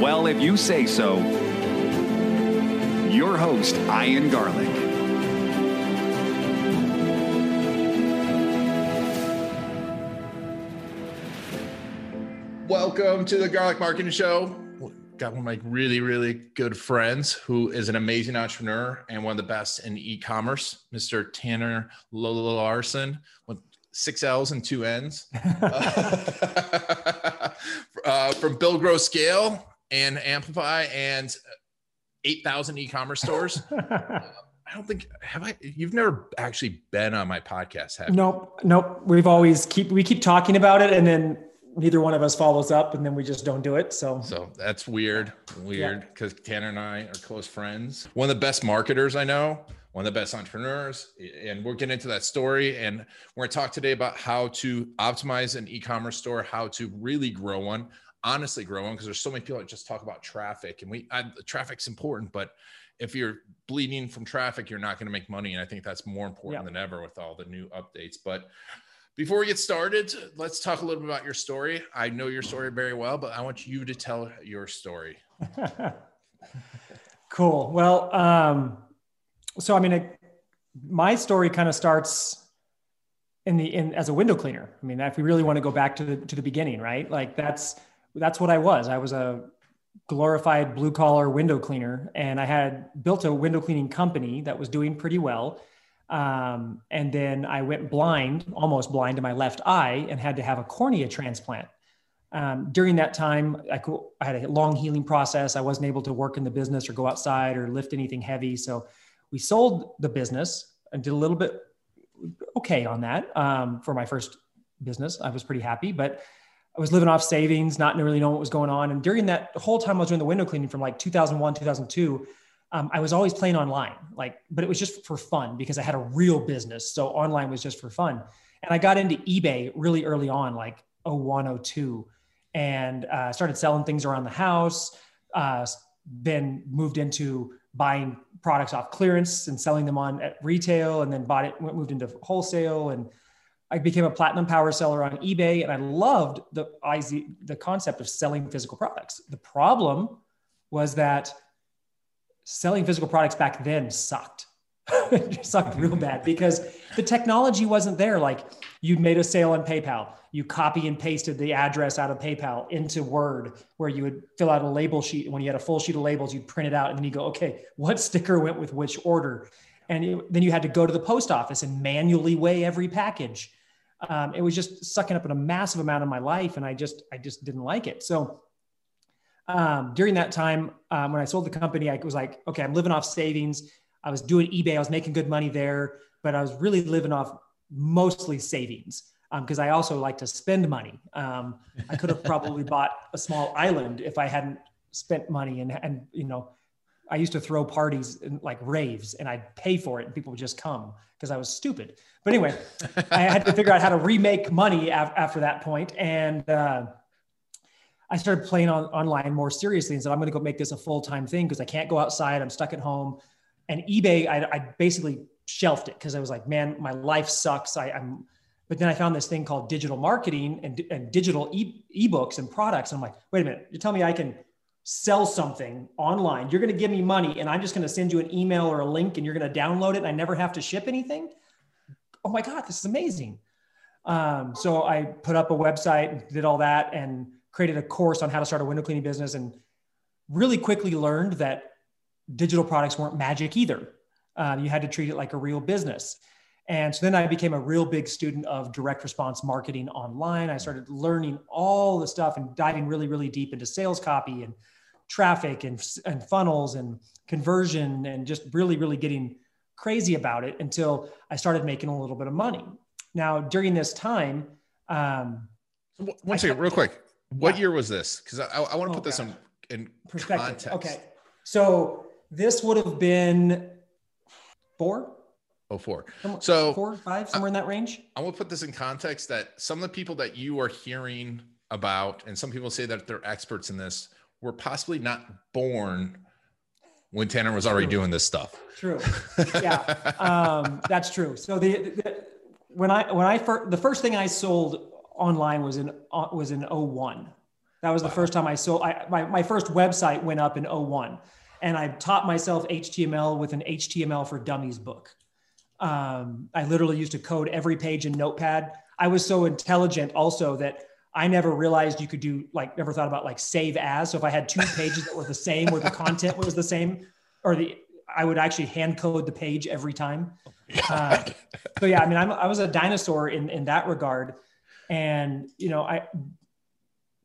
Well, if you say so, your host, Ian Garlic. Welcome to the Garlic Marketing Show. Got one of my really, really good friends who is an amazing entrepreneur and one of the best in e-commerce, Mr. Tanner Larsson with six L's and two N's uh, from Build Grow Scale and Amplify and 8,000 e-commerce stores. I don't think have I. You've never actually been on my podcast, have you? Nope, nope. We've always keep we keep talking about it, and then neither one of us follows up, and then we just don't do it. So So that's weird, weird, because Tanner and I are close friends. One of the best marketers I know, one of the best entrepreneurs, and we're getting into that story. And we're going to talk today about how to optimize an e-commerce store, how to really grow one, honestly growing because there's so many people that just talk about traffic, and we I, traffic's important, but if you're bleeding from traffic, you're not going to make money, and I think that's more important Yeah. than ever with all the new updates. But before we get started, let's talk a little bit about your story. I know your story very well, but I want you to tell your story. cool. Well, um, so I mean, it, my story kind of starts in the in as a window cleaner. I mean, if we really want to go back to the to the beginning, right? Like that's that's what I was. I was a glorified blue collar window cleaner, and I had built a window cleaning company that was doing pretty well. Um, and then I went blind, almost blind, in my left eye, and had to have a cornea transplant. Um, during that time, I, cou- I had a long healing process. I wasn't able to work in the business or go outside or lift anything heavy. So we sold the business and did a little bit okay on that um, for my first business. I was pretty happy, but I was living off savings, not really knowing what was going on. And during that whole time I was doing the window cleaning from like 2001, 2002, um, I was always playing online, like, but it was just for fun because I had a real business. So online was just for fun. And I got into eBay really early on, like 01, 02, and uh, started selling things around the house. Uh, then moved into buying products off clearance and selling them on at retail, and then bought it, went, moved into wholesale, and I became a platinum power seller on eBay, and I loved the IZ, the concept of selling physical products. The problem was that selling physical products back then sucked. it sucked real bad because the technology wasn't there. Like you made a sale on PayPal, you copy and pasted the address out of PayPal into Word, where you would fill out a label sheet. When you had a full sheet of labels, you'd print it out, and then you go, okay, what sticker went with which order? And it- then you had to go to the post office and manually weigh every package. Um, it was just sucking up a massive amount of my life, and I just, I just didn't like it. So um, during that time, um, when I sold the company, I was like, okay, I'm living off savings. I was doing eBay. I was making good money there, but I was really living off mostly savings because I also like to spend money. Um, I could have probably bought a small island if I hadn't spent money and, and, you know, I used to throw parties and like raves and I'd pay for it and people would just come because I was stupid. But anyway, I had to figure out how to remake money af- after that point. And, uh, I started playing on online more seriously and said, I'm going to go make this a full time thing because I can't go outside. I'm stuck at home. And eBay, I, I basically shelved it because I was like, man, my life sucks. I, I'm, but then I found this thing called digital marketing and, and digital e- ebooks and products. And I'm like, wait a minute, you're telling me I can sell something online. You're going to give me money and I'm just going to send you an email or a link and you're going to download it and I never have to ship anything. Oh my God, this is amazing. Um, so I put up a website did all that and created a course on how to start a window cleaning business and really quickly learned that digital products weren't magic either. Um, you had to treat it like a real business. And so then I became a real big student of direct response marketing online. I started learning all the stuff and diving really, really deep into sales copy and traffic and, and funnels and conversion and just really, really getting crazy about it until I started making a little bit of money. Now, during this time, um, One second, real quick. What Yeah. year was this? Because I, I want to Oh, put this gosh. in, in perspective. context. Okay. So this would have been four, Oh, four. So four, five, somewhere in that range. I want to put this in context that some of the people that you are hearing about, and some people say that they're experts in this, were possibly not born when Tanner was already True. doing this stuff. True. Yeah, um, that's true. So the, the when I when I first the first thing I sold online was in uh, was in 01. That was the first time I sold. I, my my first website went up in 01, and I taught myself HTML with an HTML for Dummies book. Um, I literally used to code every page in Notepad. I was so intelligent also that I never realized you could do like never thought about like save as. So if I had two pages that were the same where the content was the same, or the I would actually hand code the page every time. Uh, so yeah, I mean, I'm, I was a dinosaur in in that regard, and you know, I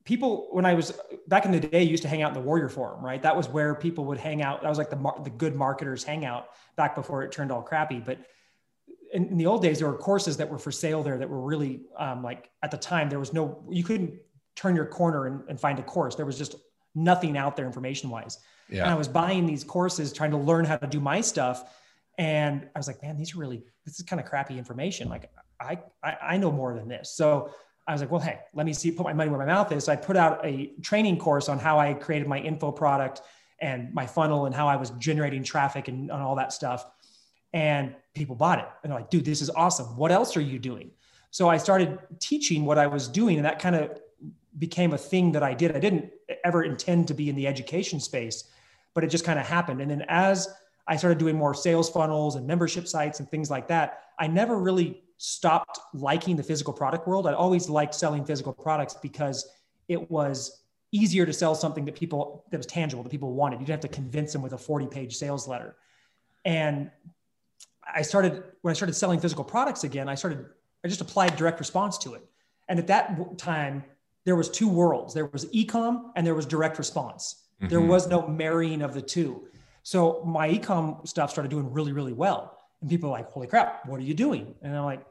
people when I was back in the day used to hang out in the Warrior Forum, right? That was where people would hang out. That was like the the good marketers hangout back before it turned all crappy. But in, in the old days, there were courses that were for sale there that were really um, like at the time there was no you couldn't turn your corner and, and find a course. There was just nothing out there information wise. And I was buying these courses trying to learn how to do my stuff. And I was like, man, these are really, this is kind of crappy information. Like I, I, I know more than this. So I was like, well, hey, let me see, put my money where my mouth is. So I put out a training course on how I created my info product and my funnel and how I was generating traffic and, and all that stuff. And people bought it. And they're like, dude, this is awesome. What else are you doing? So I started teaching what I was doing. And that kind of became a thing that I did. I didn't ever intend to be in the education space, but it just kind of happened. And then as I started doing more sales funnels and membership sites and things like that, I never really stopped liking the physical product world. I always liked selling physical products because it was easier to sell something that people that was tangible that people wanted. You didn't have to convince them with a 40 page sales letter. And I started when I started selling physical products again, I started I just applied direct response to it. And at that time, there was two worlds. There was ecom and there was direct response. There Mhm. was no marrying of the two. So my ecom stuff started doing really, really well. And people were like, holy crap, what are you doing? And I'm like,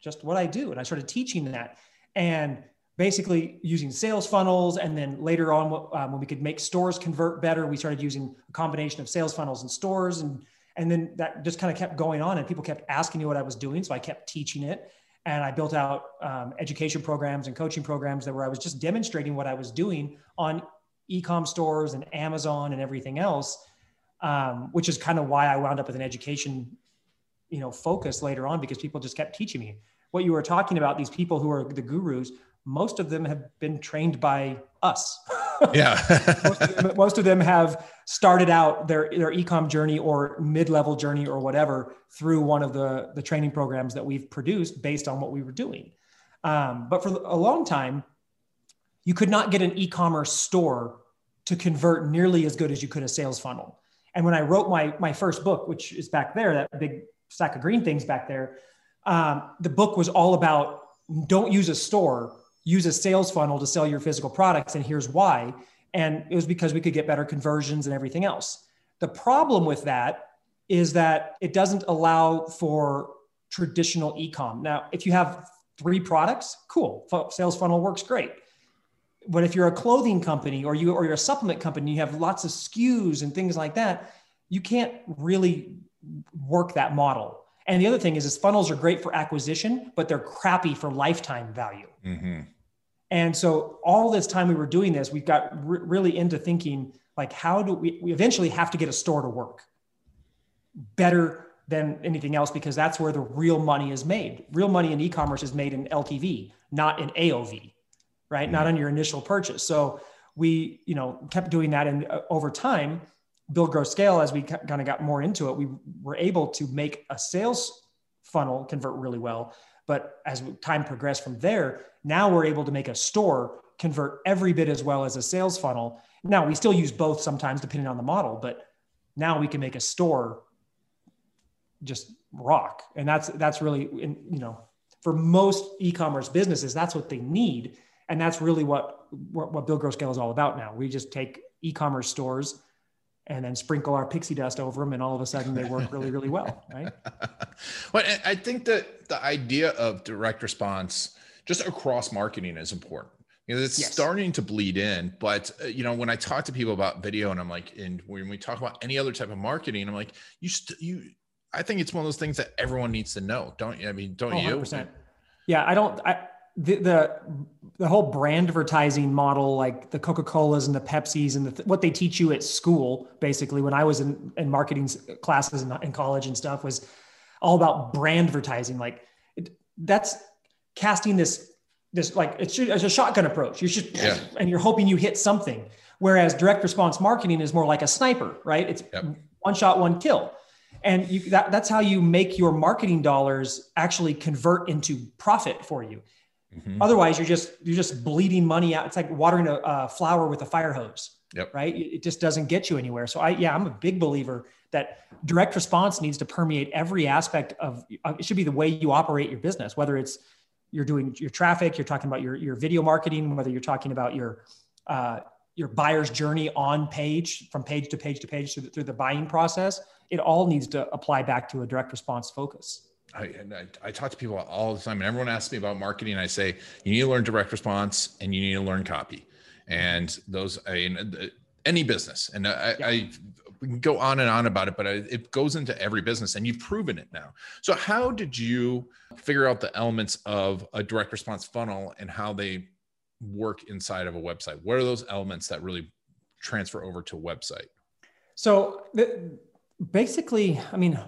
just what I do. And I started teaching that. And basically using sales funnels. And then later on, um, when we could make stores convert better, we started using a combination of sales funnels and stores. And, and then that just kind of kept going on. And people kept asking me what I was doing. So I kept teaching it. And I built out um, education programs and coaching programs that where I was just demonstrating what I was doing on e-com stores and Amazon and everything else, um, which is kind of why I wound up with an education, you know, focus later on because people just kept teaching me what you were talking about. These people who are the gurus, most of them have been trained by us. Yeah. most, of them, most of them have started out their their ecom journey or mid-level journey or whatever through one of the the training programs that we've produced based on what we were doing. Um, but for a long time, you could not get an e-commerce store to convert nearly as good as you could a sales funnel. And when I wrote my my first book, which is back there, that big stack of green things back there, um, the book was all about don't use a store, use a sales funnel to sell your physical products, and here's why. And it was because we could get better conversions and everything else. The problem with that is that it doesn't allow for traditional e-com. Now, if you have three products, cool, sales funnel works great. But if you're a clothing company or you or you're a supplement company, you have lots of SKUs and things like that, you can't really work that model. And the other thing is, is funnels are great for acquisition, but they're crappy for lifetime value. hmm And so all this time we were doing this, we got re- really into thinking like, how do we, we eventually have to get a store to work better than anything else because that's where the real money is made. Real money in e-commerce is made in LTV, not in AOV, right? Not on your initial purchase. So we, you know, kept doing that, and uh, over time, build, grow, scale. As we kind of got more into it, we were able to make a sales funnel convert really well. But as time progressed from there, now we're able to make a store convert every bit as well as a sales funnel. Now we still use both sometimes depending on the model, but now we can make a store just rock. And that's that's really you know for most e-commerce businesses that's what they need, and that's really what what, what Build Grow Scale is all about. Now we just take e-commerce stores and then sprinkle our pixie dust over them, and all of a sudden they work really really well, right? well, I- I think that the idea of direct response just across marketing is important. You know, it's Yes. starting to bleed in, but uh, you know, when I talk to people about video, and I'm like, and when we talk about any other type of marketing, I'm like, you, st- you, I think it's one of those things that everyone needs to know, don't you? I mean, don't Oh, you? 100%. Yeah, I don't. I the the the whole brand advertising model, like the Coca Colas and the Pepsis, and the, what they teach you at school, basically, when I was in in marketing classes in, in college and stuff, was all about brand advertising. Like it, that's casting this this like it's, it's a shotgun approach. You should Yeah. and you're hoping you hit something. Whereas direct response marketing is more like a sniper, right? It's Yep. one shot, one kill and you, that, that's how you make your marketing dollars actually convert into profit for you Mhm. otherwise you're just you're just bleeding money out it's like watering a, a flower with a fire hose Yep. right it just doesn't get you anywhere so i yeah i'm a big believer that direct response needs to permeate every aspect of it should be the way you operate your business whether it's you're doing your traffic you're talking about your, your video marketing whether you're talking about your uh, your buyer's journey on page from page to page to page through the, through the buying process it all needs to apply back to a direct response focus I, and I, I talk to people all the time, and everyone asks me about marketing. I say you need to learn direct response and you need to learn copy, and those I mean, uh, any business. And I, Yeah. I go on and on about it, but I, it goes into every business, and you've proven it now. So how did you figure out the elements of a direct response funnel and how they work inside of a website? What are those elements that really transfer over to a website? So the, basically, I mean,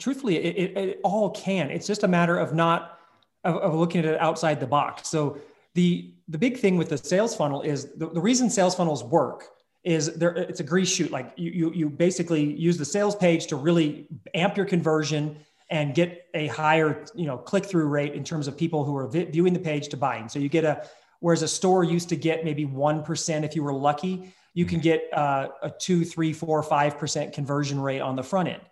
truthfully, it, it, it all can. It's just a matter of not of, of looking at it outside the box. So the the big thing with the sales funnel is the, the reason sales funnels work is there it's a grease chute. Like you, you you basically use the sales page to really amp your conversion and get a higher you know click through rate in terms of people who are vi- viewing the page to buying. So you get a whereas a store used to get maybe one percent if you were lucky you can get uh, a two, three, four, five percent conversion rate on the front end.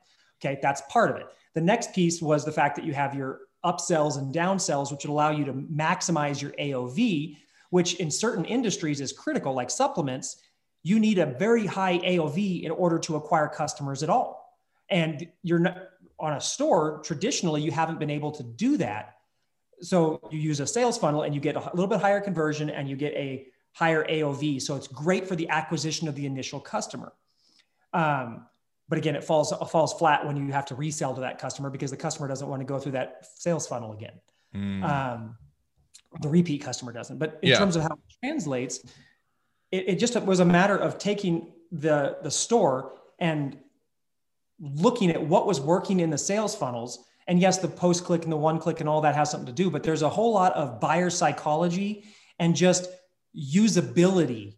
Okay, that's part of it. The next piece was the fact that you have your upsells and downsells, which would allow you to maximize your AOV, which in certain industries is critical, like supplements. You need a very high AOV in order to acquire customers at all. And you're not on a store, traditionally, you haven't been able to do that. So you use a sales funnel and you get a little bit higher conversion and you get a higher AOV. So it's great for the acquisition of the initial customer. Um, but again, it falls falls flat when you have to resell to that customer because the customer doesn't want to go through that sales funnel again. Mm. Um, the repeat customer doesn't. But in Yeah. terms of how it translates, it, it just was a matter of taking the the store and looking at what was working in the sales funnels. And yes, the post click and the one click and all that has something to do, but there's a whole lot of buyer psychology and just usability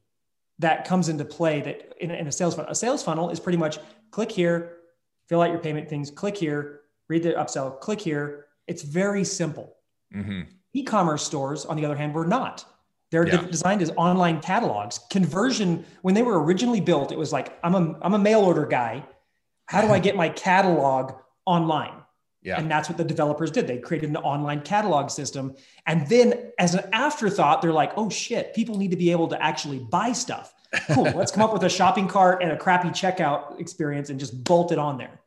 that comes into play that in, in a sales funnel. A sales funnel is pretty much click here, fill out your payment things, click here, read the upsell, click here. It's very simple. Mhm. E-commerce stores, on the other hand, were not. They're Yeah. de- designed as online catalogs. Conversion, when they were originally built, it was like, I'm a, I'm a mail order guy. How do I get my catalog online? Yeah. And that's what the developers did. They created an online catalog system. And then, as an afterthought, they're like, oh shit, people need to be able to actually buy stuff. Cool. Let's come up with a shopping cart and a crappy checkout experience and just bolt it on there.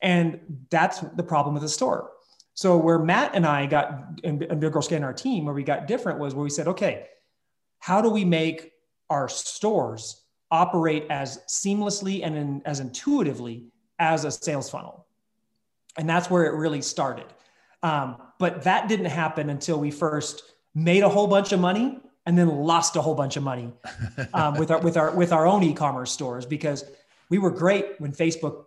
And that's the problem with the store. So, where Matt and I got, and, Build Grow Scale and our team, where we got different was where we said, okay, how do we make our stores operate as seamlessly and in, as intuitively as a sales funnel? And that's where it really started. Um, but that didn't happen until we first made a whole bunch of money and then lost a whole bunch of money um, with our with our with our own e-commerce stores because we were great when Facebook,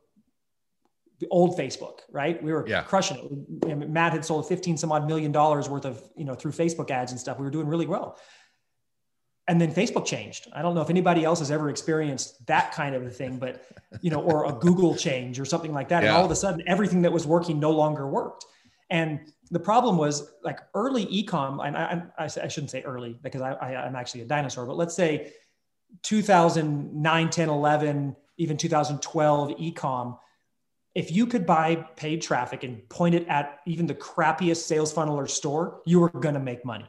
the old Facebook, right? We were Yeah. crushing it. And Matt had sold 15 some odd million dollars worth of you know through Facebook ads and stuff. We were doing really well. And then Facebook changed. I don't know if anybody else has ever experienced that kind of a thing, but you know, or a Google change or something like that. And all of a sudden, everything that was working no longer worked. And the problem was like early ecom, and I, I, I shouldn't say early because I, I, I'm actually a dinosaur, but let's say 2009, 10, 11, even 2012 ecom, if you could buy paid traffic and point it at even the crappiest sales funnel or store, you were going to make money.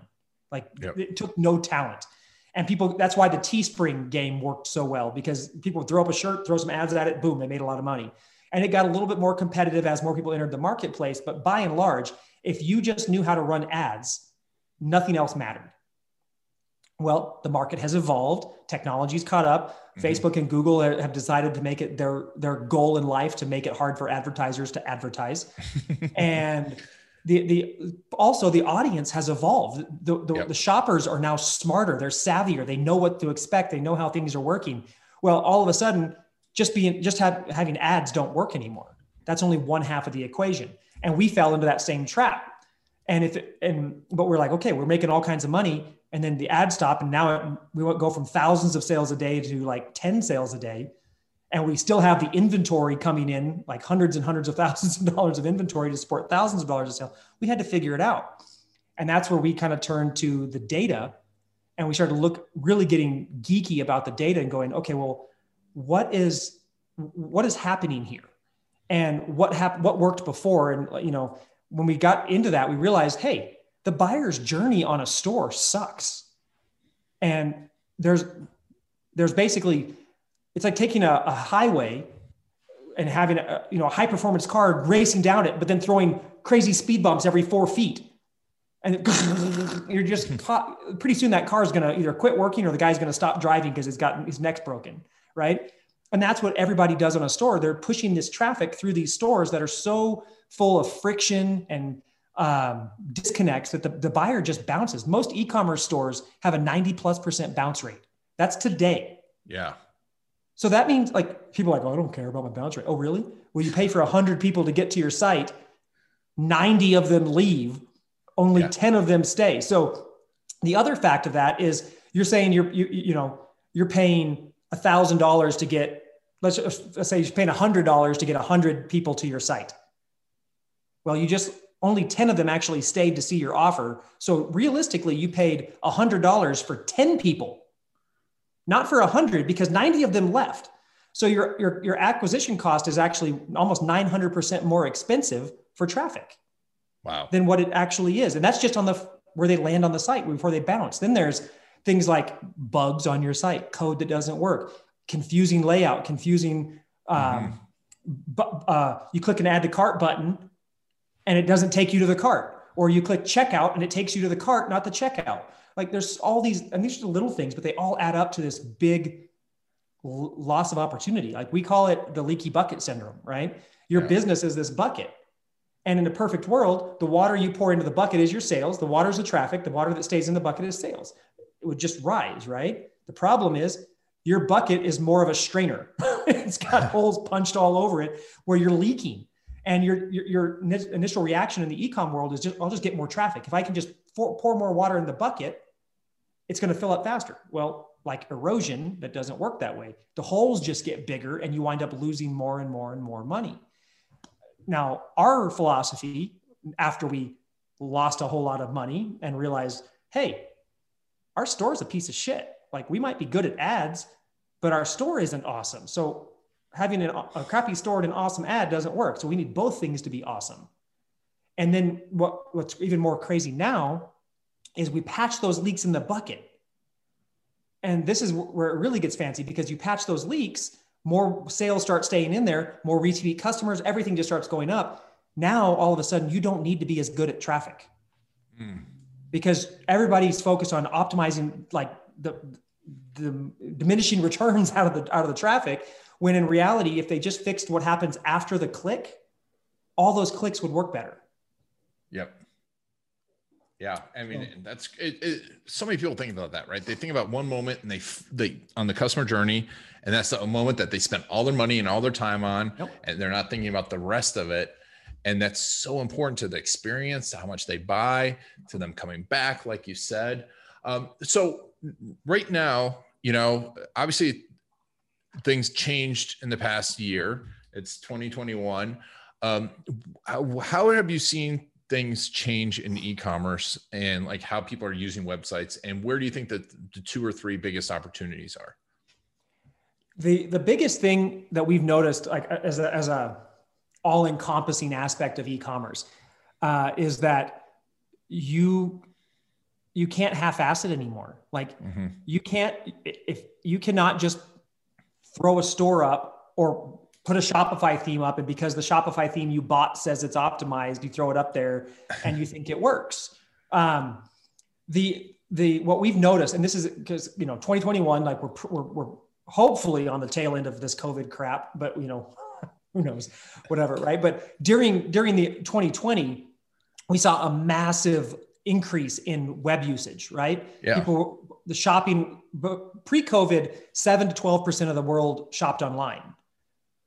Like Yep. it took no talent. And people, that's why the Teespring game worked so well because people would throw up a shirt, throw some ads at it, boom, they made a lot of money. And it got a little bit more competitive as more people entered the marketplace. But by and large, if you just knew how to run ads, nothing else mattered. Well, the market has evolved, technology's caught up. Mm-hmm. Facebook and Google have decided to make it their their goal in life to make it hard for advertisers to advertise. and the the also the audience has evolved. The the, yep. the shoppers are now smarter, they're savvier, they know what to expect, they know how things are working. Well, all of a sudden, just being just have, having ads don't work anymore. That's only one half of the equation. And we fell into that same trap. And if it, and but we're like, okay, we're making all kinds of money, and then the ad stop, and now it, we go from thousands of sales a day to like ten sales a day, and we still have the inventory coming in, like hundreds and hundreds of thousands of dollars of inventory to support thousands of dollars of sale. We had to figure it out, and that's where we kind of turned to the data, and we started to look really getting geeky about the data and going, okay, well, what is what is happening here? and what happened what worked before and you know when we got into that we realized hey the buyer's journey on a store sucks and there's there's basically it's like taking a, a highway and having a you know a high performance car racing down it but then throwing crazy speed bumps every four feet and you're just caught, pretty soon that car is going to either quit working or the guy's going to stop driving because it's got his neck's broken right and that's what everybody does on a store. They're pushing this traffic through these stores that are so full of friction and um, disconnects that the, the buyer just bounces. Most e commerce stores have a 90 plus percent bounce rate. That's today. Yeah. So that means like people are like, oh, I don't care about my bounce rate. Oh, really? Well, you pay for 100 people to get to your site, 90 of them leave, only yeah. 10 of them stay. So the other fact of that is you're saying you're, you, you know, you're paying $1,000 to get let's, uh, let's say you're paying $100 to get 100 people to your site. Well, you just only 10 of them actually stayed to see your offer. So realistically, you paid $100 for 10 people, not for 100 because 90 of them left. So your, your, your acquisition cost is actually almost 900% more expensive for traffic. Wow. Than what it actually is. And that's just on the where they land on the site before they bounce. Then there's things like bugs on your site, code that doesn't work, confusing layout, confusing. Um, mm-hmm. Uh, you click an add to cart button, and it doesn't take you to the cart, or you click checkout and it takes you to the cart, not the checkout. Like there's all these, and these are the little things, but they all add up to this big l- loss of opportunity. Like we call it the leaky bucket syndrome, right? Your yeah. business is this bucket. And in a perfect world, the water you pour into the bucket is your sales. The water is the traffic. The water that stays in the bucket is sales. It would just rise, right? The problem is your bucket is more of a strainer. it's got holes punched all over it where you're leaking. And your, your, your initial reaction in the ecom world is just, I'll just get more traffic. If I can just pour, pour more water in the bucket, it's going to fill up faster. Well, like erosion, that doesn't work that way. The holes just get bigger and you wind up losing more and more and more money. Now, our philosophy, after we lost a whole lot of money and realized, hey, our store is a piece of shit like we might be good at ads, but our store isn't awesome. So having an, a crappy store and an awesome ad doesn't work. So we need both things to be awesome. And then what, what's even more crazy now is we patch those leaks in the bucket. And this is where it really gets fancy because you patch those leaks, more sales start staying in there, more repeat customers, everything just starts going up. Now, all of a sudden, you don't need to be as good at traffic mm. because everybody's focused on optimizing like the, the diminishing returns out of the out of the traffic when in reality if they just fixed what happens after the click all those clicks would work better yep yeah i mean that's it, it, so many people think about that right they think about one moment and they they on the customer journey and that's the moment that they spent all their money and all their time on and they're not thinking about the rest of it and that's so important to the experience to how much they buy to them coming back like you said um, so right now, you know, obviously things changed in the past year. It's 2021. Um, how, how have you seen things change in e-commerce and like how people are using websites and where do you think that the two or three biggest opportunities are the the biggest thing that we've noticed like as a, as a all-encompassing aspect of e-commerce uh, is that you you can't half-ass it anymore. Like mm-hmm. you can't if you cannot just throw a store up or put a Shopify theme up and because the Shopify theme you bought says it's optimized, you throw it up there and you think it works. Um, the the what we've noticed, and this is because you know 2021, like we're, we're we're hopefully on the tail end of this COVID crap, but you know who knows, whatever, right? But during during the 2020, we saw a massive increase in web usage, right? Yeah. People, the shopping pre-COVID, seven to 12% of the world shopped online.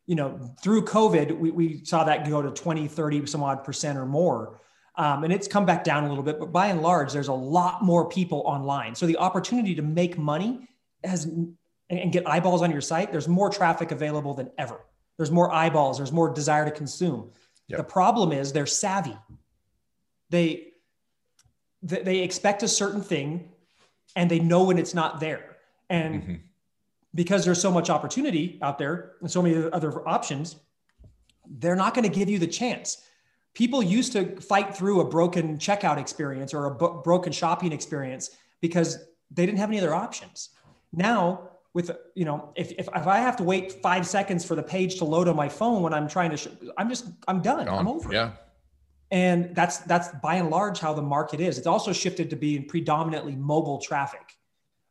You know, through COVID, we, we saw that go to 20, 30 some odd percent or more. Um, and it's come back down a little bit, but by and large, there's a lot more people online. So the opportunity to make money has and, get eyeballs on your site, there's more traffic available than ever. There's more eyeballs, there's more desire to consume. Yep. The problem is they're savvy. They they expect a certain thing and they know when it's not there. And mm-hmm. Because there's so much opportunity out there and so many other options, they're not going to give you the chance. People used to fight through a broken checkout experience or a b- broken shopping experience because they didn't have any other options. Now, with you know, if, if, if I have to wait five seconds for the page to load on my phone when I'm trying to, sh- I'm just I'm done. Gone. I'm over. Yeah and that's that's by and large how the market is it's also shifted to being predominantly mobile traffic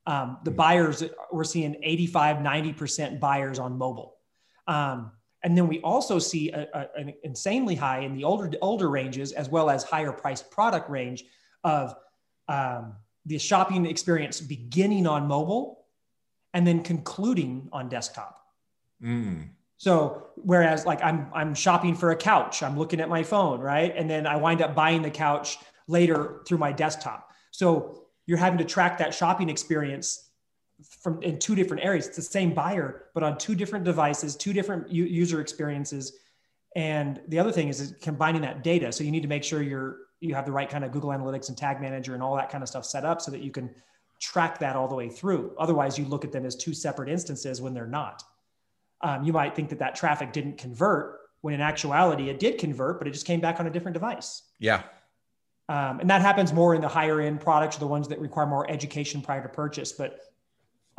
um, the buyers we're seeing 85 90% buyers on mobile um, and then we also see a, a, an insanely high in the older older ranges as well as higher priced product range of um, the shopping experience beginning on mobile and then concluding on desktop mm. So whereas like I'm I'm shopping for a couch, I'm looking at my phone, right? And then I wind up buying the couch later through my desktop. So you're having to track that shopping experience from in two different areas. It's the same buyer, but on two different devices, two different u- user experiences. And the other thing is, is combining that data. So you need to make sure you're you have the right kind of Google Analytics and Tag Manager and all that kind of stuff set up so that you can track that all the way through. Otherwise, you look at them as two separate instances when they're not um, you might think that that traffic didn't convert when in actuality it did convert, but it just came back on a different device. Yeah. Um, and that happens more in the higher end products, or the ones that require more education prior to purchase. But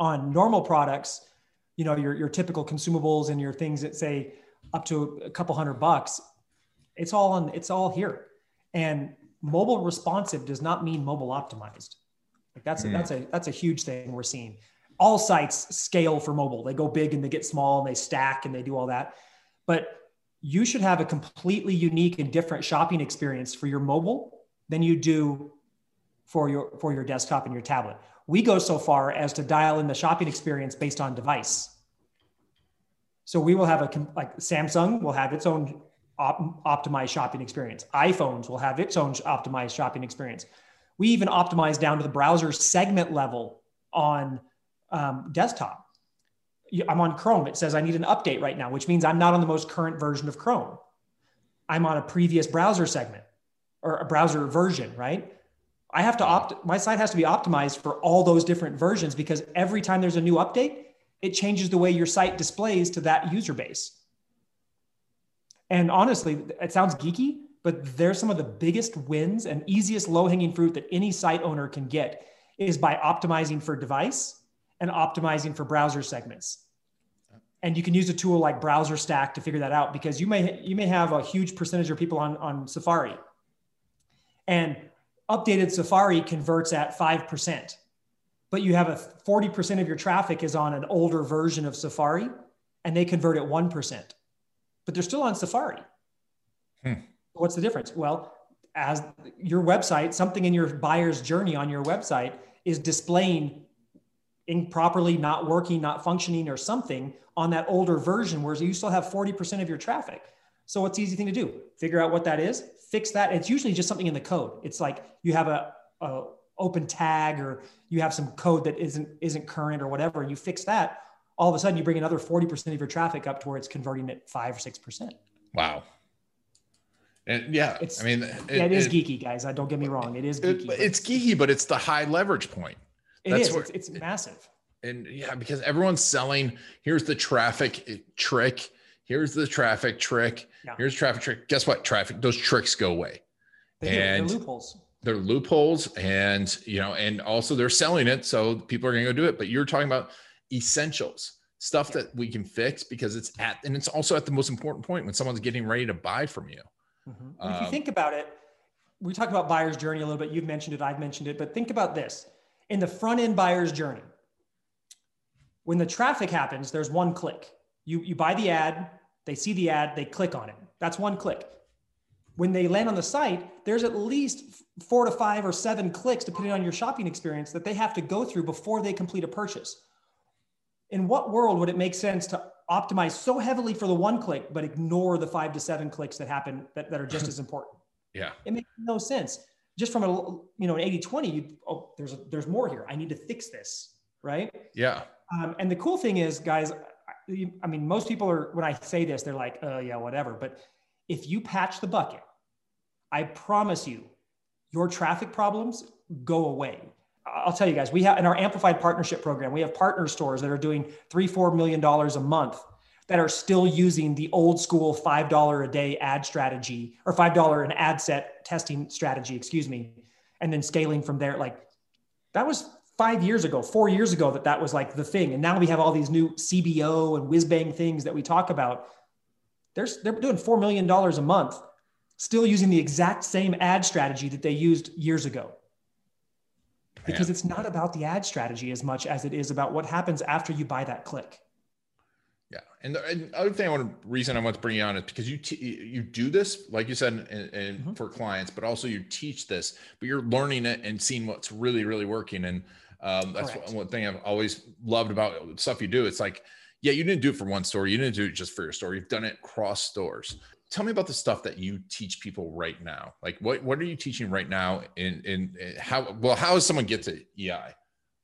on normal products, you know, your, your typical consumables and your things that say up to a couple hundred bucks, it's all on, it's all here. And mobile responsive does not mean mobile optimized. Like that's, mm. a, that's a, that's a huge thing we're seeing all sites scale for mobile. They go big and they get small and they stack and they do all that. But you should have a completely unique and different shopping experience for your mobile than you do for your for your desktop and your tablet. We go so far as to dial in the shopping experience based on device. So we will have a like Samsung will have its own op, optimized shopping experience. iPhones will have its own optimized shopping experience. We even optimize down to the browser segment level on um, desktop. I'm on Chrome. It says I need an update right now, which means I'm not on the most current version of Chrome. I'm on a previous browser segment or a browser version, right? I have to opt, my site has to be optimized for all those different versions because every time there's a new update, it changes the way your site displays to that user base. And honestly, it sounds geeky, but they're some of the biggest wins and easiest low hanging fruit that any site owner can get is by optimizing for device and optimizing for browser segments. And you can use a tool like Browser Stack to figure that out because you may you may have a huge percentage of people on, on Safari. And updated Safari converts at 5%. But you have a 40% of your traffic is on an older version of Safari and they convert at 1%. But they're still on Safari. Hmm. What's the difference? Well, as your website, something in your buyer's journey on your website is displaying improperly not working, not functioning, or something on that older version, whereas you still have 40% of your traffic. So what's the easy thing to do? Figure out what that is, fix that. It's usually just something in the code. It's like you have a, a open tag or you have some code that isn't isn't current or whatever, and you fix that. All of a sudden, you bring another 40% of your traffic up to where it's converting at five or six percent. Wow. And yeah, it's, I mean, it, yeah, it is it, geeky, guys. I don't get me wrong. It is geeky. It, it's geeky, but it's the high leverage point. It That's is. Where, it's, it's massive. And yeah, because everyone's selling. Here's the traffic trick. Here's the traffic trick. Yeah. Here's traffic trick. Guess what? Traffic. Those tricks go away. They and they're loopholes. They're loopholes, and you know, and also they're selling it, so people are going to go do it. But you're talking about essentials stuff yeah. that we can fix because it's at and it's also at the most important point when someone's getting ready to buy from you. Mm-hmm. Um, if you um, think about it, we talk about buyer's journey a little bit. You've mentioned it, I've mentioned it, but think about this in the front end buyer's journey. When the traffic happens, there's one click. You, you buy the ad, they see the ad, they click on it. That's one click. When they land on the site, there's at least four to five or seven clicks, depending on your shopping experience, that they have to go through before they complete a purchase. In what world would it make sense to optimize so heavily for the one click, but ignore the five to seven clicks that happen that, that are just as important? Yeah. It makes no sense. Just from a you know an 80 20, you oh there's a, there's more here. I need to fix this, right? Yeah. Um, and the cool thing is, guys, I, mean, most people are when I say this, they're like, oh yeah, whatever. But if you patch the bucket, I promise you, your traffic problems go away. I'll tell you guys, we have in our amplified partnership program, we have partner stores that are doing three, four million dollars a month that are still using the old school $5 a day ad strategy or $5 an ad set testing strategy, excuse me, and then scaling from there. Like that was five years ago, four years ago, that that was like the thing. And now we have all these new CBO and whiz bang things that we talk about. They're, they're doing $4 million a month, still using the exact same ad strategy that they used years ago. Because it's not about the ad strategy as much as it is about what happens after you buy that click. Yeah, and the, and other thing I want to reason I want to bring you on is because you t- you do this, like you said, and, and mm-hmm. for clients, but also you teach this, but you're learning it and seeing what's really really working. And um, that's one, one thing I've always loved about stuff you do. It's like, yeah, you didn't do it for one store, you didn't do it just for your store. You've done it cross stores. Tell me about the stuff that you teach people right now. Like, what what are you teaching right now? In in, in how well how does someone get to EI?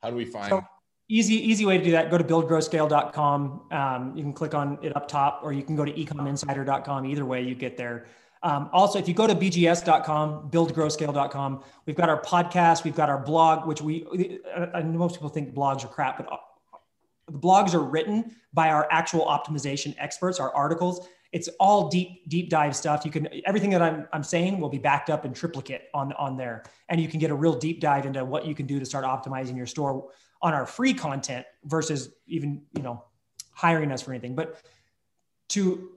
How do we find? So- easy easy way to do that go to buildgrowscale.com um, you can click on it up top or you can go to ecominsider.com either way you get there um, also if you go to bgs.com buildgrowscale.com we've got our podcast we've got our blog which we I know most people think blogs are crap but uh, the blogs are written by our actual optimization experts our articles. It's all deep deep dive stuff. You can everything that i'm, I'm saying will be backed up in triplicate on on there. And you can get a real deep dive into what you can do to start optimizing your store on our free content versus even you know hiring us for anything. But to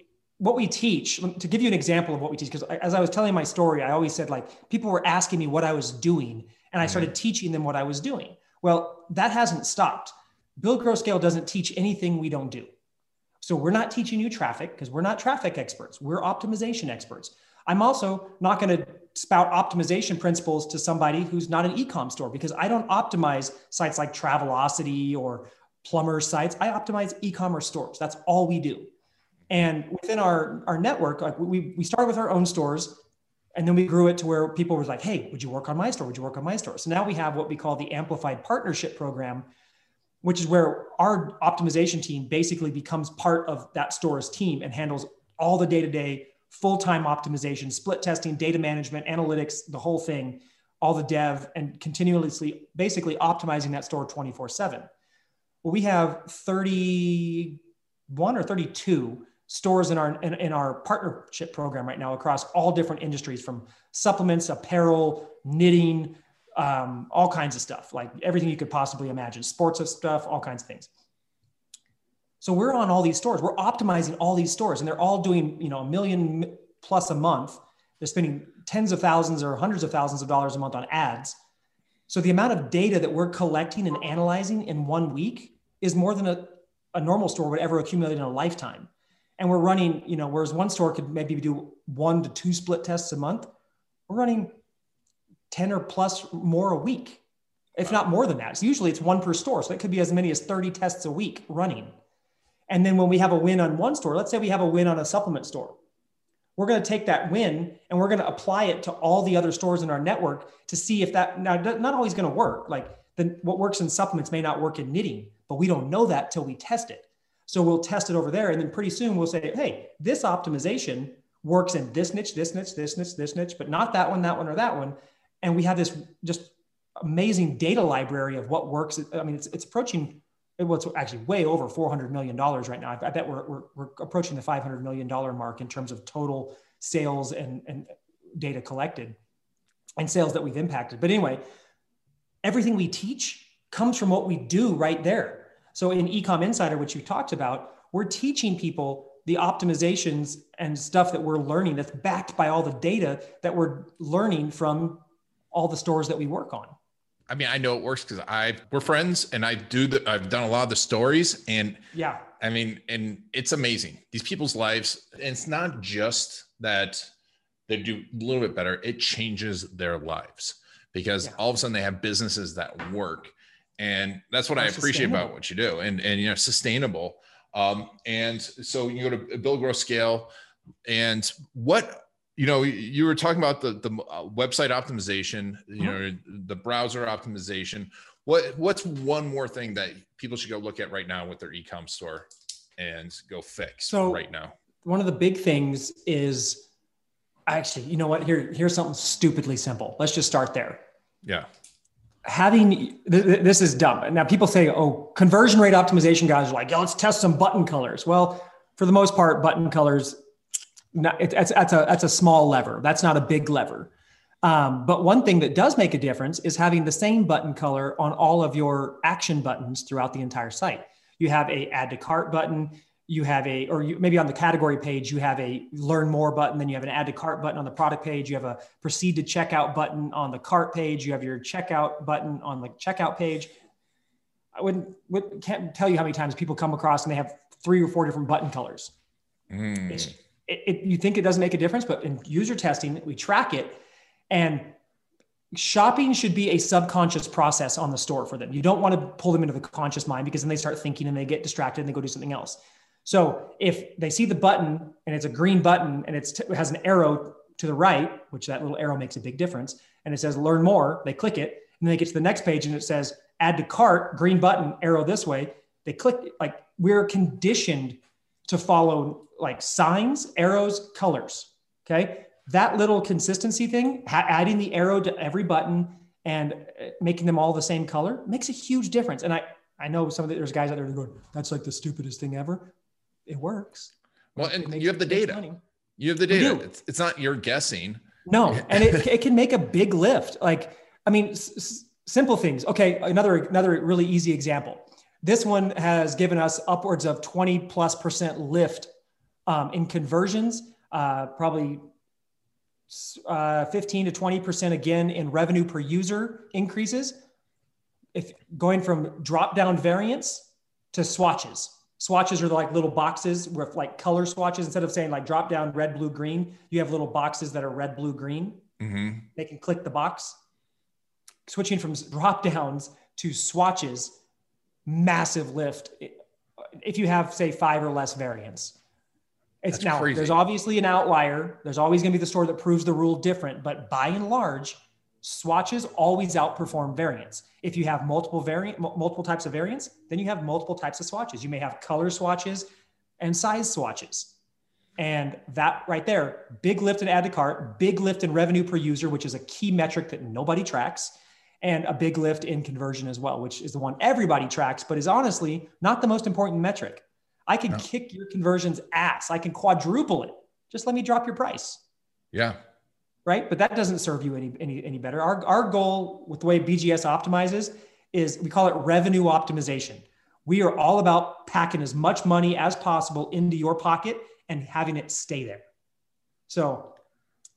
what we teach to give you an example of what we teach because as i was telling my story i always said like people were asking me what i was doing and i started mm-hmm. teaching them what i was doing well that hasn't stopped build grow scale doesn't teach anything we don't do so we're not teaching you traffic because we're not traffic experts we're optimization experts i'm also not going to spout optimization principles to somebody who's not an e-com store because I don't optimize sites like Travelocity or plumber sites. I optimize e-commerce stores. That's all we do. And within our, our network, like we, we started with our own stores and then we grew it to where people were like, hey, would you work on my store? Would you work on my store? So now we have what we call the Amplified Partnership Program, which is where our optimization team basically becomes part of that store's team and handles all the day to day full-time optimization, split testing, data management, analytics, the whole thing, all the dev, and continuously basically optimizing that store 24/7. Well, we have 31 or 32 stores in our in, in, our partnership program right now across all different industries from supplements apparel knitting um, all kinds of stuff like everything you could possibly imagine sports of stuff all kinds of things so we're on all these stores. We're optimizing all these stores, and they're all doing you know a million plus a month. They're spending tens of thousands or hundreds of thousands of dollars a month on ads. So the amount of data that we're collecting and analyzing in one week is more than a, a normal store would ever accumulate in a lifetime. And we're running, you know, whereas one store could maybe do one to two split tests a month, we're running 10 or plus more a week, if not more than that. So usually it's one per store. So it could be as many as 30 tests a week running. And then when we have a win on one store, let's say we have a win on a supplement store, we're going to take that win and we're going to apply it to all the other stores in our network to see if that now not always going to work. Like what works in supplements may not work in knitting, but we don't know that till we test it. So we'll test it over there, and then pretty soon we'll say, hey, this optimization works in this niche, this niche, this niche, this niche, but not that one, that one, or that one. And we have this just amazing data library of what works. I mean, it's, it's approaching well, it's actually way over $400 million right now. I bet we're, we're, we're approaching the $500 million mark in terms of total sales and, and data collected and sales that we've impacted. But anyway, everything we teach comes from what we do right there. So in Ecom Insider, which you talked about, we're teaching people the optimizations and stuff that we're learning that's backed by all the data that we're learning from all the stores that we work on. I mean, I know it works because I we're friends and I do the I've done a lot of the stories and Yeah. I mean, and it's amazing. These people's lives, and it's not just that they do a little bit better, it changes their lives because Yeah. all of a sudden they have businesses that work. And that's what I appreciate about what you do. And and you know, sustainable. Um, and so you go to build grow scale and what you know you were talking about the the uh, website optimization you know the browser optimization what what's one more thing that people should go look at right now with their e-com store and go fix So- right now One of the big things is actually, you know what? Here, here's something stupidly simple. Let's just start there. yeah having th- th- this is dumb. Now people say, "Oh, conversion rate optimization guys are like, yeah, let's test some button colors." Well, for the most part, button colors, that's that's a that's a small lever. That's not a big lever. Um, but one thing that does make a difference is having the same button color on all of your action buttons throughout the entire site. You have a add to cart button. You have a, or you, maybe on the category page, you have a learn more button. Then you have an add to cart button on the product page. You have a proceed to checkout button on the cart page. You have your checkout button on the checkout page. I wouldn't, would, can't tell you how many times people come across and they have three or four different button colors. Mm. It, it, you think it doesn't make a difference, but in user testing, we track it. And shopping should be a subconscious process on the store for them. You don't want to pull them into the conscious mind because then they start thinking and they get distracted and they go do something else. So if they see the button and it's a green button and it's, it has an arrow to the right, which that little arrow makes a big difference, and it says learn more, they click it, and then they get to the next page and it says add to cart, green button, arrow this way. They click like we're conditioned to follow like signs, arrows, colors. Okay. That little consistency thing, ha- adding the arrow to every button and uh, making them all the same color makes a huge difference. And I, I know some of the, there's guys out there going, that's like the stupidest thing ever. It works. well and makes- you have the data money. you have the data it's, it's not your guessing No, and it, it can make a big lift. Like, I mean, s- simple things. Okay, another another really easy example. This one has given us upwards of twenty plus percent lift um, in conversions. Uh, probably uh, fifteen to twenty percent again in revenue per user increases. If going from drop down variants to swatches. Swatches are like little boxes with like color swatches. Instead of saying like drop down red, blue, green, you have little boxes that are red, blue, green. Mhm. They can click the box. Switching from drop downs to swatches, massive lift. If you have, say, five or less variants. It's That's now crazy. there's obviously an outlier. There's always going to be the store that proves the rule different, but by and large, swatches always outperform variants. If you have multiple variant, mul- multiple types of variants, then you have multiple types of swatches. You may have color swatches and size swatches. And that right there, big lift in add to cart, big lift in revenue per user, which is a key metric that nobody tracks, and a big lift in conversion as well, which is the one everybody tracks, but is honestly not the most important metric. I can No. kick your conversions ass. I can quadruple it. Just let me drop your price yeah right? But that doesn't serve you any any any better. Our our goal with the way BGS optimizes is we call it revenue optimization. We are all about packing as much money as possible into your pocket and having it stay there. So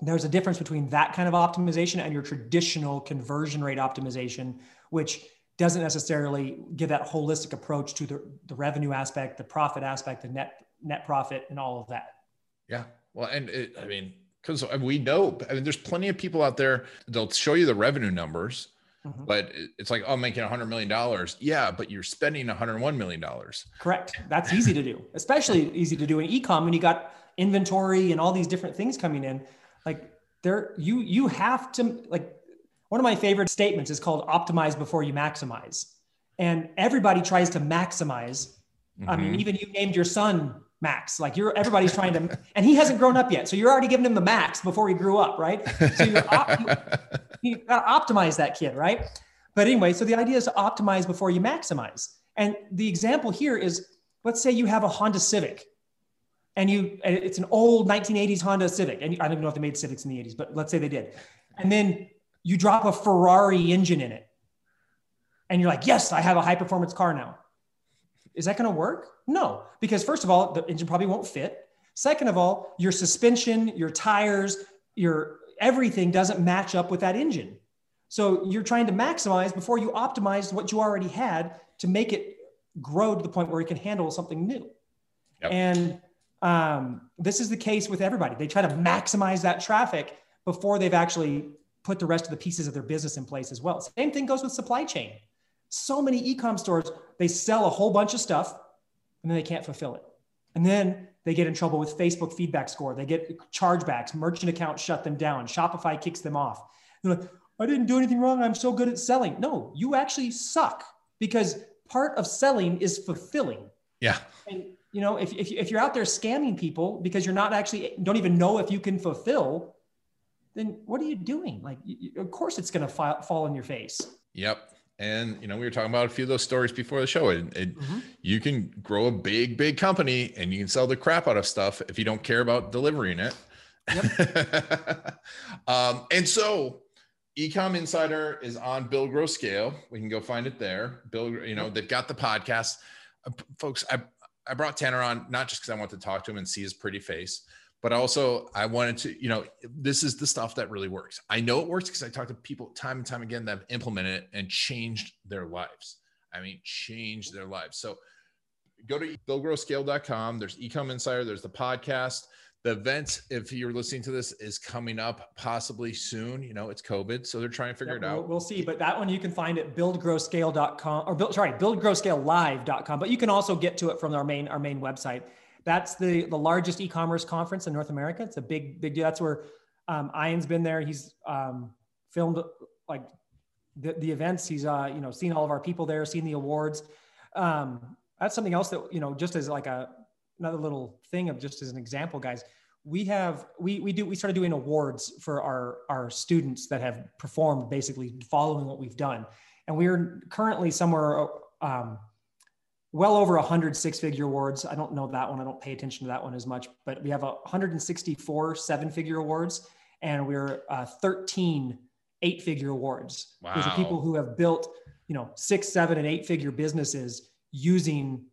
there's a difference between that kind of optimization and your traditional conversion rate optimization, which doesn't necessarily give that holistic approach to the, the revenue aspect, the profit aspect, the net net profit, and all of that. Yeah. Well, and it, I mean, because we know, I mean, there's plenty of people out there, they'll show you the revenue numbers, Mhm. but it's like, oh, I'm making $100 million. Yeah, but you're spending $101 million. Correct. That's easy to do, especially easy to do in ecom when you got inventory and all these different things coming in. Like there, you you have to like one of my favorite statements is called optimize before you maximize. And everybody tries to maximize. I mean, Mhm. even you named your son Max. Like you're everybody's trying to, and he hasn't grown up yet. So you're already giving him the max before he grew up, right? So you, you got to optimize that kid, right? But anyway, so the idea is to optimize before you maximize. And the example here is let's say you have a Honda Civic and you and it's an old 1980s Honda Civic and I don't even know if they made Civics in the 80s, but let's say they did. And then you drop a Ferrari engine in it. And you're like, "Yes, I have a high performance car now." Is that going to work? No, because first of all, the engine probably won't fit. Second of all, your suspension, your tires, your everything doesn't match up with that engine. So you're trying to maximize before you optimize what you already had to make it grow to the point where it can handle something new. Yep. And um, this is the case with everybody. They try to maximize that traffic before they've actually put the rest of the pieces of their business in place as well. Same thing goes with supply chain. So many e-com stores, they sell a whole bunch of stuff and then they can't fulfill it. And then they get in trouble with Facebook feedback score. They get chargebacks, merchant accounts shut them down, Shopify kicks them off. They're like, I didn't do anything wrong. I'm so good at selling. No, you actually suck because part of selling is fulfilling. Yeah. And you know, if, if, if you're out there scamming people because you're not actually don't even know if you can fulfill, then what are you doing? Like, you, of course, it's going to fall, fall in your face. Yep. And you know, we were talking about a few of those stories before the show. And mm-hmm. you can grow a big, big company, and you can sell the crap out of stuff if you don't care about delivering it. Yep. um, and so Ecom Insider is on Build Grow Scale. We can go find it there. bill you know, they've got the podcast. Uh, folks, I, I brought Tanner on not just because I want to talk to him and see his pretty face, but also I wanted to, you know, this is the stuff that really works. I know it works because I talk to people time and time again that have implemented it and changed their lives. I mean, changed their lives. So go to buildgrowscale.com. There's Ecom Insider, there's the podcast the event if you're listening to this is coming up possibly soon you know it's covid so they're trying to figure it we'll, out we'll see but that one you can find at buildgrowscale.com or build sorry buildgrowscalelive.com but you can also get to it from our main our main website that's the the largest e-commerce conference in north america. It's a big big deal. That's where um, ian's been there. He's um, filmed like the, the events. He's uh, you know seen all of our people there seen the awards. Um, that's something else that you know just as like a another little thing of just as an example guys we have we we do we started doing awards for our our students that have performed basically following what we've done. And we're currently somewhere um, well over 100 six figure awards i don't know that one i don't pay attention to that one as much but we have 164 seven figure awards and we're uh, 13 eight figure awards wow. these are people who have built you know six seven and eight figure businesses using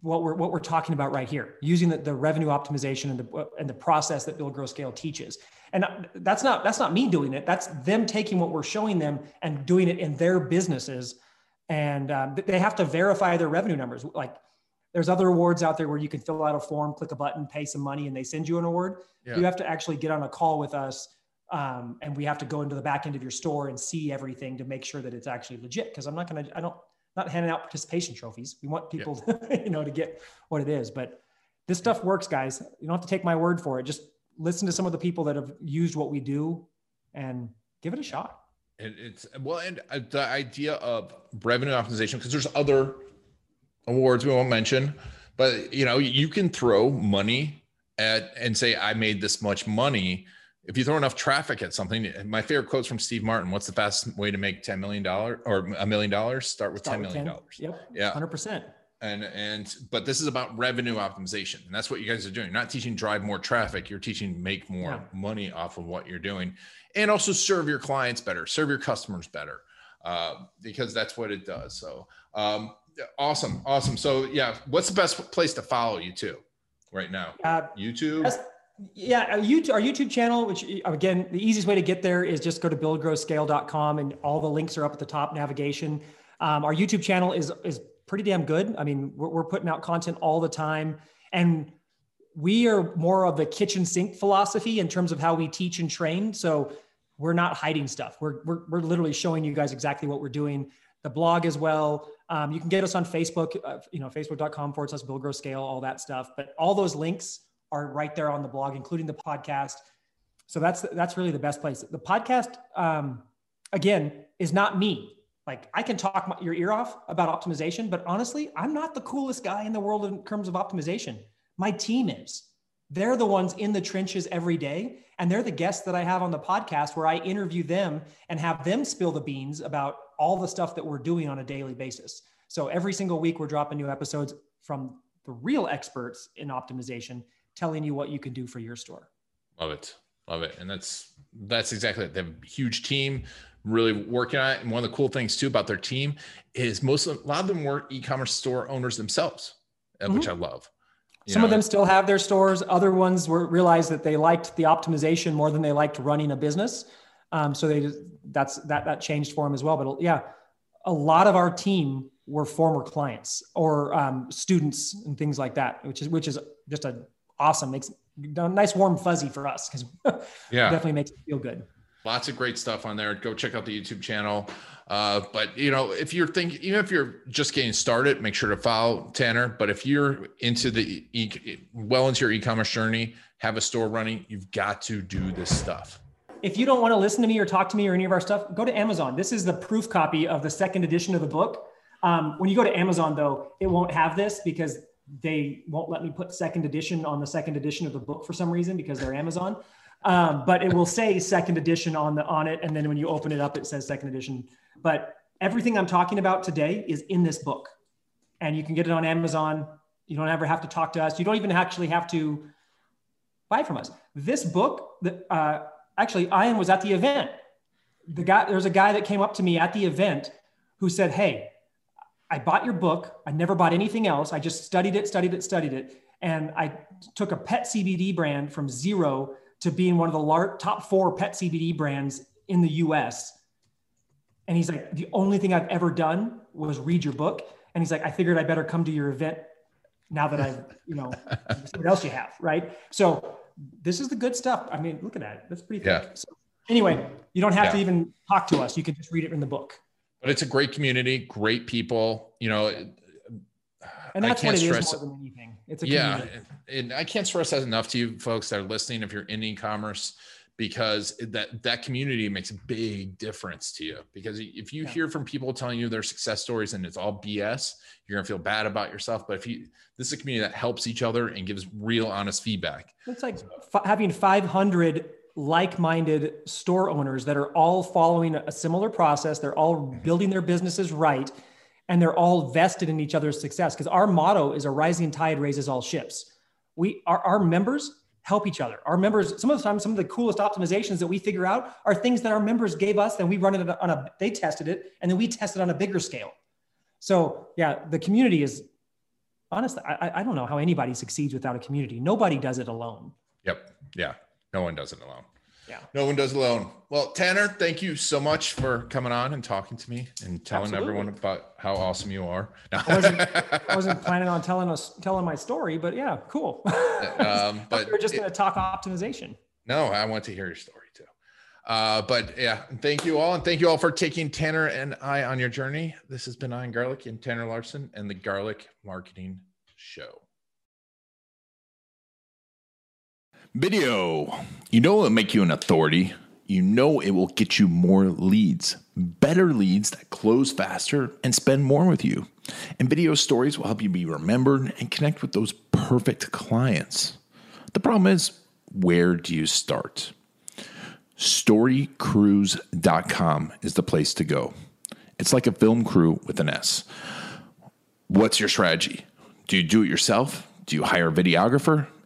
what we're what we're talking about right here, using the, the revenue optimization and the and the process that Build Grow Scale teaches. And that's not that's not me doing it. That's them taking what we're showing them and doing it in their businesses. And um, they have to verify their revenue numbers. Like there's other awards out there where you can fill out a form, click a button, pay some money, and they send you an award. Yeah. You have to actually get on a call with us, um, and we have to go into the back end of your store and see everything to make sure that it's actually legit. Because I'm not gonna, I don't, not handing out participation trophies. We want people, yeah. to, you know, to get what it is. But this stuff works, guys. You don't have to take my word for it. Just listen to some of the people that have used what we do, and give it a shot. And it's well, and uh, the idea of revenue optimization because there's other awards we won't mention, but you know, you can throw money at and say I made this much money if you throw enough traffic at something, my favorite quotes from Steve Martin: "What's the fastest way to make ten million dollars or a million dollars? Start with Start ten million dollars." Yep. Yeah. Hundred percent. And and but this is about revenue optimization, and that's what you guys are doing. You're not teaching drive more traffic. You're teaching make more yeah. money off of what you're doing, and also serve your clients better, serve your customers better, uh, because that's what it does. So um, awesome, awesome. So yeah, what's the best place to follow you too, right now? Uh, YouTube. Yeah, our YouTube, our YouTube channel, which again, the easiest way to get there is just go to buildgrowscale.com and all the links are up at the top navigation. Um, our YouTube channel is is pretty damn good. I mean, we're, we're putting out content all the time, and we are more of a kitchen sink philosophy in terms of how we teach and train. So we're not hiding stuff. We're we're, we're literally showing you guys exactly what we're doing. The blog as well. Um, you can get us on Facebook, uh, you know, facebook.com forward slash build grow scale, all that stuff. But all those links are right there on the blog, including the podcast. So that's that's really the best place. The podcast, um, again, is not me. Like I can talk my, your ear off about optimization, but honestly, I'm not the coolest guy in the world in terms of optimization. My team is. They're the ones in the trenches every day, and they're the guests that I have on the podcast where I interview them and have them spill the beans about all the stuff that we're doing on a daily basis. So every single week, we're dropping new episodes from the real experts in optimization telling you what you can do for your store. Love it. Love it. And that's that's exactly it. Huge team really working on it. And one of the cool things too about their team is most of a lot of them were e-commerce store owners themselves, uh, mm-hmm. which I love. You Some know? of them still have their stores. Other ones were realized that they liked the optimization more than they liked running a business. Um, so they just, that's that that changed for them as well. But yeah, a lot of our team were former clients or um, students and things like that, which is which is just a awesome makes a nice warm fuzzy for us because Yeah. definitely makes it feel good. Lots of great stuff on there. Go check out the YouTube channel. Uh, but you know, if you're thinking, even if you're just getting started, make sure to follow Tanner. But if you're into the e- well into your e-commerce journey, have a store running, you've got to do this stuff. If you don't want to listen to me or talk to me or any of our stuff, go to Amazon. This is the proof copy of the second edition of the book. Um, when you go to Amazon, though, it won't have this because they won't let me put second edition on the second edition of the book for some reason because they're Amazon. Um, but it will say second edition on the on it, and then when you open it up, it says second edition. But everything I'm talking about today is in this book, and you can get it on Amazon. You don't ever have to talk to us. You don't even actually have to buy from us. This book, uh, actually, Ian was at the event. The guy, there was a guy that came up to me at the event who said, "Hey, I bought your book. I never bought anything else. I just studied it, studied it, studied it, and I took a pet CBD brand from zero to being one of the lar- top four pet CBD brands in the U.S." And he's like, "The only thing I've ever done was read your book." And he's like, "I figured I better come to your event now that I've, you know, what else you have, right?" So this is the good stuff. I mean, look at that. That's pretty thick. Yeah. So anyway, you don't have to even talk to us. You can just read it in the book. But it's a great community, great people. You know, And I that's can't what it is stress more than anything. It's a yeah community. and i can't stress that enough to you folks that are listening if you're in e-commerce because that that community makes a big difference to you because if you Yeah. hear from people telling you their success stories and it's all bs you're gonna feel bad about yourself but if you this is a community that helps each other and gives real honest feedback It's like f- having 500 like-minded store owners that are all following a similar process. They're all building their businesses right, and they're all vested in each other's success. Because our motto is "A rising tide raises all ships." We, our, our members, help each other. Our members, some of the time, some of the coolest optimizations that we figure out are things that our members gave us. Then we run it on a, they tested it, and then we tested on a bigger scale. So yeah, the community is honestly, I, I- I don't know how anybody succeeds without a community. Nobody does it alone. yep yeah no one does it alone Yeah. no one does alone well tanner thank you so much for coming on and talking to me and telling Absolutely. everyone about how awesome you are I wasn't, I wasn't planning on telling us telling my story, but yeah, cool. um, but we're just going to talk optimization. No, I want to hear your story too. Uh, but yeah, thank you all. And thank you all for taking Tanner and I on your journey. This has been Ian Garlic and Tanner Larsson and the Garlic Marketing Show. Video. You know it'll make you an authority. You know it will get you more leads, better leads that close faster and spend more with you. And video stories will help you be remembered and connect with those perfect clients. The problem is, where do you start? Storycrews.com is the place to go. It's like a film crew with an S. What's your strategy? Do you do it yourself? Do you hire a videographer,